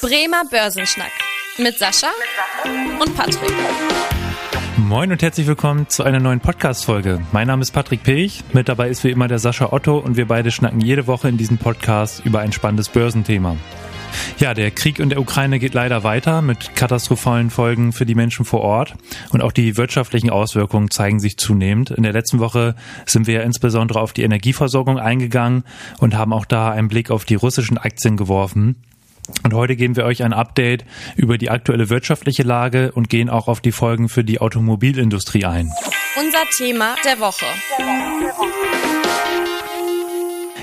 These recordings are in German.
Bremer Börsenschnack mit Sascha und Patrick. Moin und herzlich willkommen zu einer neuen Podcast-Folge. Mein Name ist Patrick Pilch, mit dabei ist wie immer der Sascha Otto und wir beide schnacken jede Woche in diesem Podcast über ein spannendes Börsenthema. Ja, der Krieg in der Ukraine geht leider weiter mit katastrophalen Folgen für die Menschen vor Ort und auch die wirtschaftlichen Auswirkungen zeigen sich zunehmend. In der letzten Woche sind wir insbesondere auf die Energieversorgung eingegangen und haben auch da einen Blick auf die russischen Aktien geworfen. Und heute geben wir euch ein Update über die aktuelle wirtschaftliche Lage und gehen auch auf die Folgen für die Automobilindustrie ein. Unser Thema der Woche. Der Woche. Der Woche.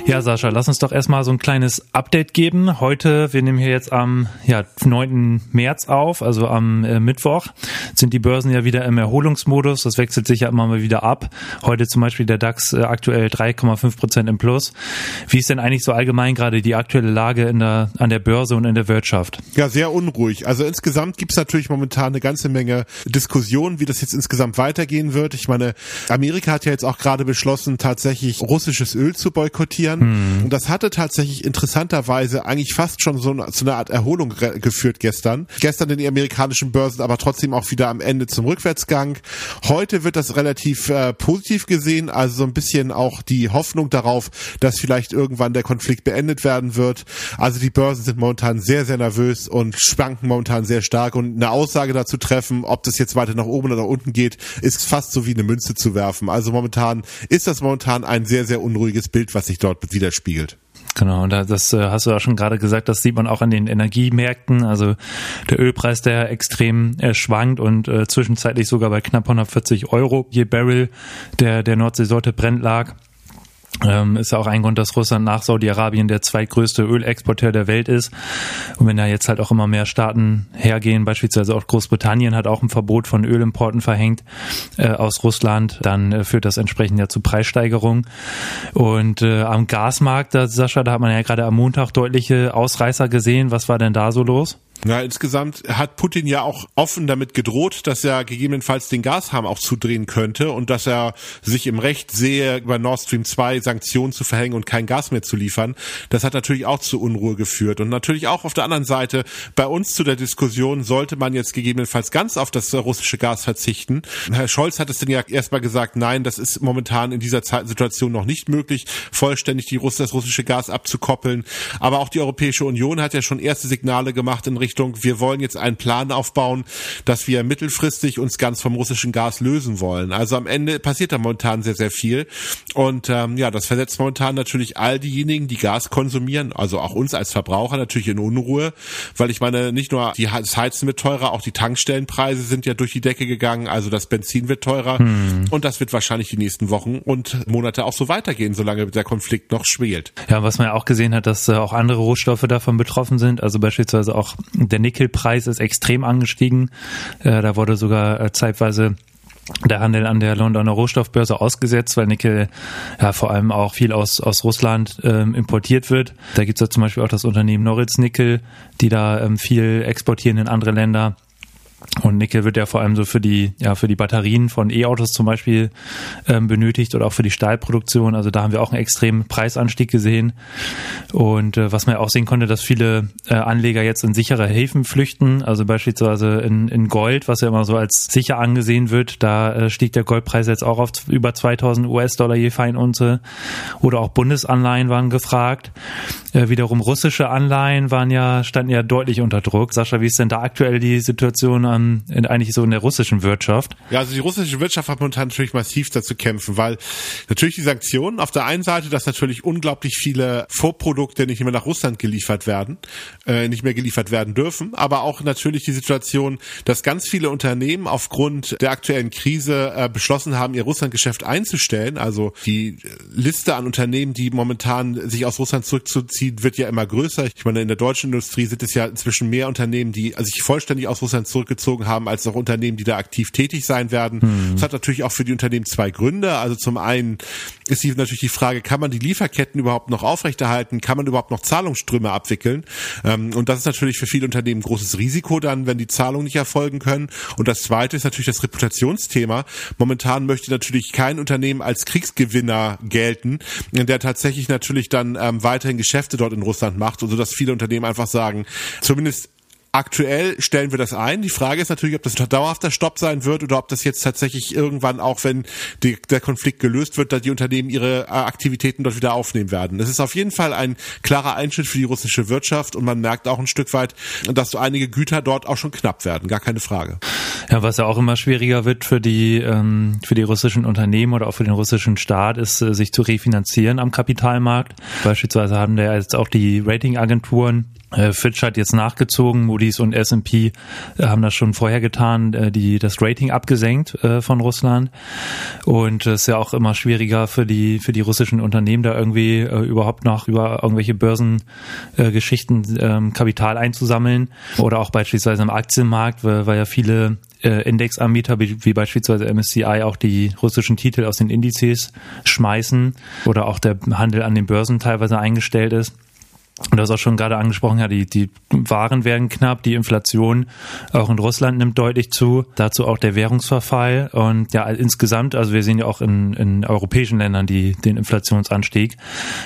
Ja, Sascha, lass uns doch erstmal so ein kleines Update geben. Heute, wir nehmen hier jetzt am ja, 9. März auf, also am äh, Mittwoch, sind die Börsen ja wieder im Erholungsmodus. Das wechselt sich ja immer mal wieder ab. Heute zum Beispiel der DAX äh, aktuell 3,5 Prozent im Plus. Wie ist denn eigentlich so allgemein gerade die aktuelle Lage in der, an der Börse und in der Wirtschaft? Ja, sehr unruhig. Also insgesamt gibt es natürlich momentan eine ganze Menge Diskussionen, wie das jetzt insgesamt weitergehen wird. Ich meine, Amerika hat ja jetzt auch gerade beschlossen, tatsächlich russisches Öl zu boykottieren werden. Mhm. Und das hatte tatsächlich interessanterweise eigentlich fast schon so eine, zu einer Art Erholung geführt gestern. Gestern in die amerikanischen Börsen, aber trotzdem auch wieder am Ende zum Rückwärtsgang. Heute wird das relativ äh, positiv gesehen, also so ein bisschen auch die Hoffnung darauf, dass vielleicht irgendwann der Konflikt beendet werden wird. Also die Börsen sind momentan sehr, sehr nervös und schwanken momentan sehr stark und eine Aussage dazu treffen, ob das jetzt weiter nach oben oder nach unten geht, ist fast so wie eine Münze zu werfen. Also momentan ist das momentan ein sehr, sehr unruhiges Bild, was sich dort widerspiegelt. Genau, und das äh, hast du ja schon gerade gesagt, das sieht man auch an den Energiemärkten. Also der Ölpreis, der extrem äh, schwankt und äh, zwischenzeitlich sogar bei knapp 140 Euro je Barrel der, der Nordseesorte brennt lag. Ähm, ist auch ein Grund, dass Russland nach Saudi-Arabien der zweitgrößte Ölexporteur der Welt ist. Und wenn da jetzt halt auch immer mehr Staaten hergehen, beispielsweise auch Großbritannien hat auch ein Verbot von Ölimporten verhängt äh, aus Russland, dann äh, führt das entsprechend ja zu Preissteigerungen. Und äh, am Gasmarkt, da, Sascha, da hat man ja gerade am Montag deutliche Ausreißer gesehen. Was war denn da so los? Ja, insgesamt hat Putin ja auch offen damit gedroht, dass er gegebenenfalls den Gashahn auch zudrehen könnte und dass er sich im Recht sehe, über Nord Stream 2 Sanktionen zu verhängen und kein Gas mehr zu liefern. Das hat natürlich auch zu Unruhe geführt und natürlich auch auf der anderen Seite bei uns zu der Diskussion, sollte man jetzt gegebenenfalls ganz auf das russische Gas verzichten. Herr Scholz hat es denn ja erstmal gesagt, nein, das ist momentan in dieser Situation noch nicht möglich, vollständig die Russ das russische Gas abzukoppeln. Aber auch die Europäische Union hat ja schon erste Signale gemacht in Richtung, wir wollen jetzt einen Plan aufbauen, dass wir mittelfristig uns ganz vom russischen Gas lösen wollen. Also am Ende passiert da momentan sehr, sehr viel. Und ähm, ja, das versetzt momentan natürlich all diejenigen, die Gas konsumieren, also auch uns als Verbraucher natürlich in Unruhe, weil ich meine, nicht nur die, Heizen wird teurer, auch die Tankstellenpreise sind ja durch die Decke gegangen, also das Benzin wird teurer hm. und das wird wahrscheinlich die nächsten Wochen und Monate auch so weitergehen, solange der Konflikt noch schwelt. Ja, was man ja auch gesehen hat, dass äh, auch andere Rohstoffe davon betroffen sind, also beispielsweise auch der Nickelpreis ist extrem angestiegen. Äh, da wurde sogar äh, zeitweise der Handel an der Londoner Rohstoffbörse ausgesetzt, weil Nickel ja vor allem auch viel aus, aus Russland ähm, importiert wird. Da gibt es ja zum Beispiel auch das Unternehmen Noritz Nickel, die da ähm, viel exportieren in andere Länder. Und Nickel wird ja vor allem so für die, ja, für die Batterien von E-Autos zum Beispiel ähm, benötigt oder auch für die Stahlproduktion. Also da haben wir auch einen extremen Preisanstieg gesehen. Und äh, was man ja auch sehen konnte, dass viele äh, Anleger jetzt in sichere Häfen flüchten, also beispielsweise in, in Gold, was ja immer so als sicher angesehen wird. Da äh, stieg der Goldpreis jetzt auch auf über 2000 US-Dollar je Feinunze. Oder auch Bundesanleihen waren gefragt. Äh, wiederum russische Anleihen waren ja, standen ja deutlich unter Druck. Sascha, wie ist denn da aktuell die Situation an, in, eigentlich so in der russischen Wirtschaft? Ja, also die russische Wirtschaft hat momentan natürlich massiv dazu kämpfen, weil natürlich die Sanktionen auf der einen Seite, dass natürlich unglaublich viele Vorprodukte nicht mehr nach Russland geliefert werden, äh, nicht mehr geliefert werden dürfen, aber auch natürlich die Situation, dass ganz viele Unternehmen aufgrund der aktuellen Krise äh, beschlossen haben, ihr Russlandgeschäft einzustellen. Also die Liste an Unternehmen, die momentan sich aus Russland zurückzuziehen, wird ja immer größer. Ich meine, in der deutschen Industrie sind es ja inzwischen mehr Unternehmen, die sich vollständig aus Russland zurückgezogen aufgezogen haben, als auch Unternehmen, die da aktiv tätig sein werden. Mhm. Das hat natürlich auch für die Unternehmen zwei Gründe. Also zum einen ist die, natürlich die Frage, kann man die Lieferketten überhaupt noch aufrechterhalten? Kann man überhaupt noch Zahlungsströme abwickeln? Ähm, und das ist natürlich für viele Unternehmen ein großes Risiko dann, wenn die Zahlungen nicht erfolgen können. Und das zweite ist natürlich das Reputationsthema. Momentan möchte natürlich kein Unternehmen als Kriegsgewinner gelten, der tatsächlich natürlich dann ähm, weiterhin Geschäfte dort in Russland macht, und so dass viele Unternehmen einfach sagen, zumindest Aktuell stellen wir das ein. Die Frage ist natürlich, ob das ein dauerhafter Stopp sein wird oder ob das jetzt tatsächlich irgendwann, auch wenn die, der Konflikt gelöst wird, dass die Unternehmen ihre äh, Aktivitäten dort wieder aufnehmen werden. Das ist auf jeden Fall ein klarer Einschnitt für die russische Wirtschaft und man merkt auch ein Stück weit, dass so einige Güter dort auch schon knapp werden. Gar keine Frage. Ja, was ja auch immer schwieriger wird für die, ähm, für die russischen Unternehmen oder auch für den russischen Staat, ist, äh, sich zu refinanzieren am Kapitalmarkt. Beispielsweise haben da jetzt auch die Ratingagenturen äh, Fitch hat jetzt nachgezogen, Moody's und S&P äh, haben das schon vorher getan, äh, die das Rating abgesenkt von Russland. Und es ist ja auch immer schwieriger für die für die russischen Unternehmen da irgendwie überhaupt noch über irgendwelche Börsengeschichten ähm, Kapital einzusammeln. Oder auch beispielsweise im Aktienmarkt, weil, ja viele Indexanbieter wie beispielsweise MSCI auch die russischen Titel aus den Indizes schmeißen. Oder auch der Handel an den Börsen teilweise eingestellt ist. Und das auch schon gerade angesprochen, ja, die, die Waren werden knapp, die Inflation auch in Russland nimmt deutlich zu, dazu auch der Währungsverfall und ja, insgesamt, also wir sehen ja auch in, in europäischen Ländern die, den Inflationsanstieg.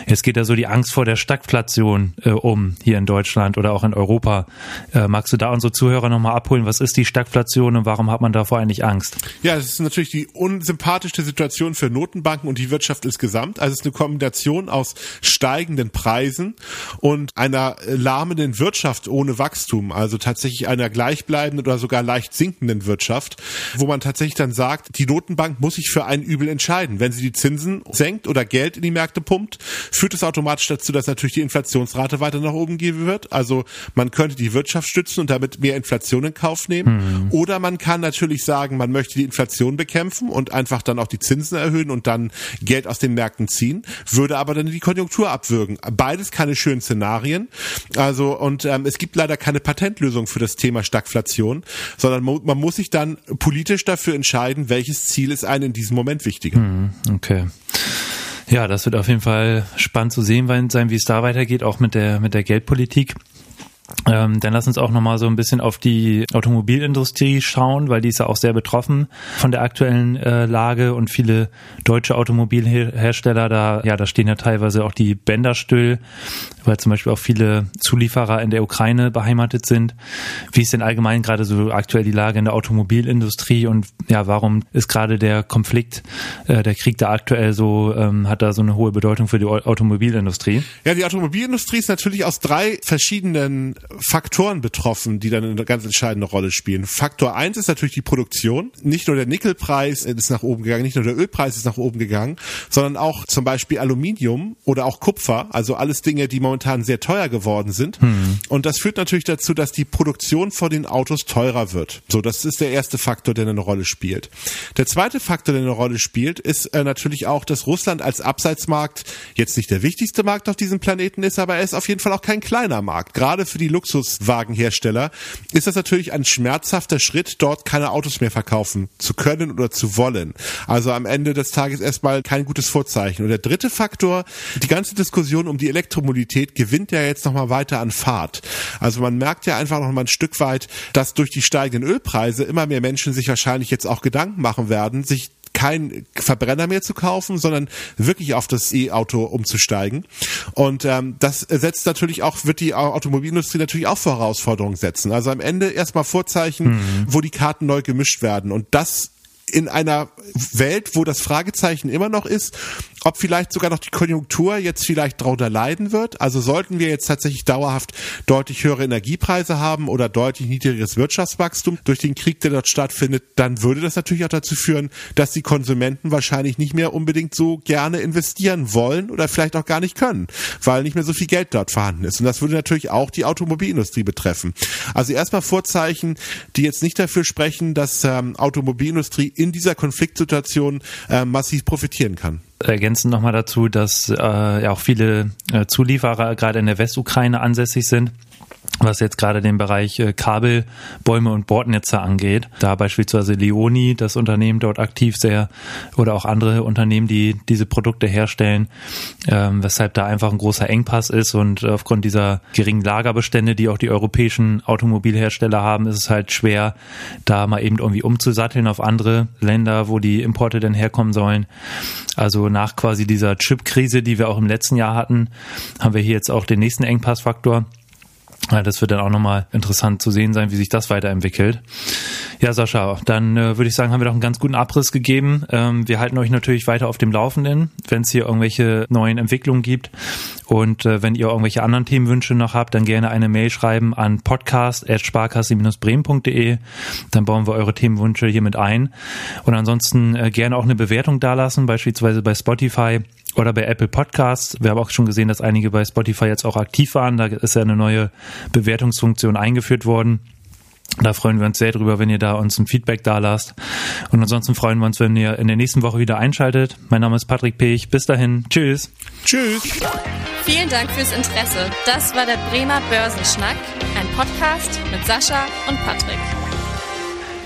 Jetzt geht da so die Angst vor der Stagflation äh, um, hier in Deutschland oder auch in Europa. Äh, magst du da unsere Zuhörer nochmal abholen? Was ist die Stagflation und warum hat man davor eigentlich Angst? Ja, es ist natürlich die unsympathischste Situation für Notenbanken und die Wirtschaft insgesamt. Also es ist eine Kombination aus steigenden Preisen und einer lahmenden Wirtschaft ohne Wachstum, also tatsächlich einer gleichbleibenden oder sogar leicht sinkenden Wirtschaft, wo man tatsächlich dann sagt, die Notenbank muss sich für ein Übel entscheiden. Wenn sie die Zinsen senkt oder Geld in die Märkte pumpt, führt es automatisch dazu, dass natürlich die Inflationsrate weiter nach oben gehen wird. Also man könnte die Wirtschaft stützen und damit mehr Inflation in Kauf nehmen. Mhm. Oder man kann natürlich sagen, man möchte die Inflation bekämpfen und einfach dann auch die Zinsen erhöhen und dann Geld aus den Märkten ziehen, würde aber dann die Konjunktur abwürgen. Beides keine schönen Szenarien. Also und ähm, es gibt leider keine Patentlösung für das Thema Stagflation, sondern man, muss sich dann politisch dafür entscheiden, welches Ziel ist einem in diesem Moment wichtiger. Hm, okay. Ja, das wird auf jeden Fall spannend zu sehen sein, wie es da weitergeht, auch mit der mit der Geldpolitik. Ähm, dann lass uns auch nochmal so ein bisschen auf die Automobilindustrie schauen, weil die ist ja auch sehr betroffen von der aktuellen äh, Lage und viele deutsche Automobilhersteller, da, ja, da stehen ja teilweise auch die Bänder still, weil zum Beispiel auch viele Zulieferer in der Ukraine beheimatet sind. Wie ist denn allgemein gerade so aktuell die Lage in der Automobilindustrie und ja, warum ist gerade der Konflikt, äh, der Krieg da aktuell so, ähm, hat da so eine hohe Bedeutung für die Automobilindustrie? Ja, die Automobilindustrie ist natürlich aus drei verschiedenen Faktoren betroffen, die dann eine ganz entscheidende Rolle spielen. Faktor eins ist natürlich die Produktion. Nicht nur der Nickelpreis ist nach oben gegangen, nicht nur der Ölpreis ist nach oben gegangen, sondern auch zum Beispiel Aluminium oder auch Kupfer, also alles Dinge, die momentan sehr teuer geworden sind. Hm. Und das führt natürlich dazu, dass die Produktion von den Autos teurer wird. So, das ist der erste Faktor, der eine Rolle spielt. Der zweite Faktor, der eine Rolle spielt, ist äh, natürlich auch, dass Russland als Abseitsmarkt jetzt nicht der wichtigste Markt auf diesem Planeten ist, aber er ist auf jeden Fall auch kein kleiner Markt. Gerade für die Luxuswagenhersteller ist das natürlich ein schmerzhafter Schritt, dort keine Autos mehr verkaufen zu können oder zu wollen. Also am Ende des Tages erstmal kein gutes Vorzeichen. Und der dritte Faktor, die ganze Diskussion um die Elektromobilität gewinnt ja jetzt nochmal weiter an Fahrt. Also man merkt ja einfach nochmal ein Stück weit, dass durch die steigenden Ölpreise immer mehr Menschen sich wahrscheinlich jetzt auch Gedanken machen werden, sich kein Verbrenner mehr zu kaufen, sondern wirklich auf das E-Auto umzusteigen. Und ähm, das setzt natürlich auch, wird die Automobilindustrie natürlich auch vor Herausforderungen setzen. Also am Ende erstmal Vorzeichen, mhm. wo die Karten neu gemischt werden. Und das in einer Welt, wo das Fragezeichen immer noch ist, ob vielleicht sogar noch die Konjunktur jetzt vielleicht darunter leiden wird. Also sollten wir jetzt tatsächlich dauerhaft deutlich höhere Energiepreise haben oder deutlich niedrigeres Wirtschaftswachstum durch den Krieg, der dort stattfindet, dann würde das natürlich auch dazu führen, dass die Konsumenten wahrscheinlich nicht mehr unbedingt so gerne investieren wollen oder vielleicht auch gar nicht können, weil nicht mehr so viel Geld dort vorhanden ist. Und das würde natürlich auch die Automobilindustrie betreffen. Also erstmal Vorzeichen, die jetzt nicht dafür sprechen, dass ähm, Automobilindustrie in dieser Konfliktsituation äh, massiv profitieren kann. Ergänzen nochmal dazu, dass äh, ja auch viele äh, Zulieferer gerade in der Westukraine ansässig sind was jetzt gerade den Bereich äh, Kabel, Bäume und Bordnetze angeht. Da beispielsweise Leoni, das Unternehmen dort aktiv sehr, oder auch andere Unternehmen, die diese Produkte herstellen, ähm, weshalb da einfach ein großer Engpass ist und aufgrund dieser geringen Lagerbestände, die auch die europäischen Automobilhersteller haben, ist es halt schwer, da mal eben irgendwie umzusatteln auf andere Länder, wo die Importe denn herkommen sollen. Also nach quasi dieser Chip-Krise, die wir auch im letzten Jahr hatten, haben wir hier jetzt auch den nächsten Engpassfaktor. Ja, das wird dann auch nochmal interessant zu sehen sein, wie sich das weiterentwickelt. Ja, Sascha, dann äh, würde ich sagen, haben wir doch einen ganz guten Abriss gegeben. Ähm, wir halten euch natürlich weiter auf dem Laufenden, wenn es hier irgendwelche neuen Entwicklungen gibt. Und äh, wenn ihr irgendwelche anderen Themenwünsche noch habt, dann gerne eine Mail schreiben an podcast.sparkasse-bremen.de. Dann bauen wir eure Themenwünsche hier mit ein. Und ansonsten äh, gerne auch eine Bewertung dalassen, beispielsweise bei Spotify oder bei Apple Podcasts. Wir haben auch schon gesehen, dass einige bei Spotify jetzt auch aktiv waren. Da ist ja eine neue Bewertungsfunktion eingeführt worden. Da freuen wir uns sehr drüber, wenn ihr da uns ein Feedback da lasst. Und ansonsten freuen wir uns, wenn ihr in der nächsten Woche wieder einschaltet. Mein Name ist Patrick Pech. Bis dahin. Tschüss. Tschüss. Vielen Dank fürs Interesse. Das war der Bremer Börsenschnack, ein Podcast mit Sascha und Patrick.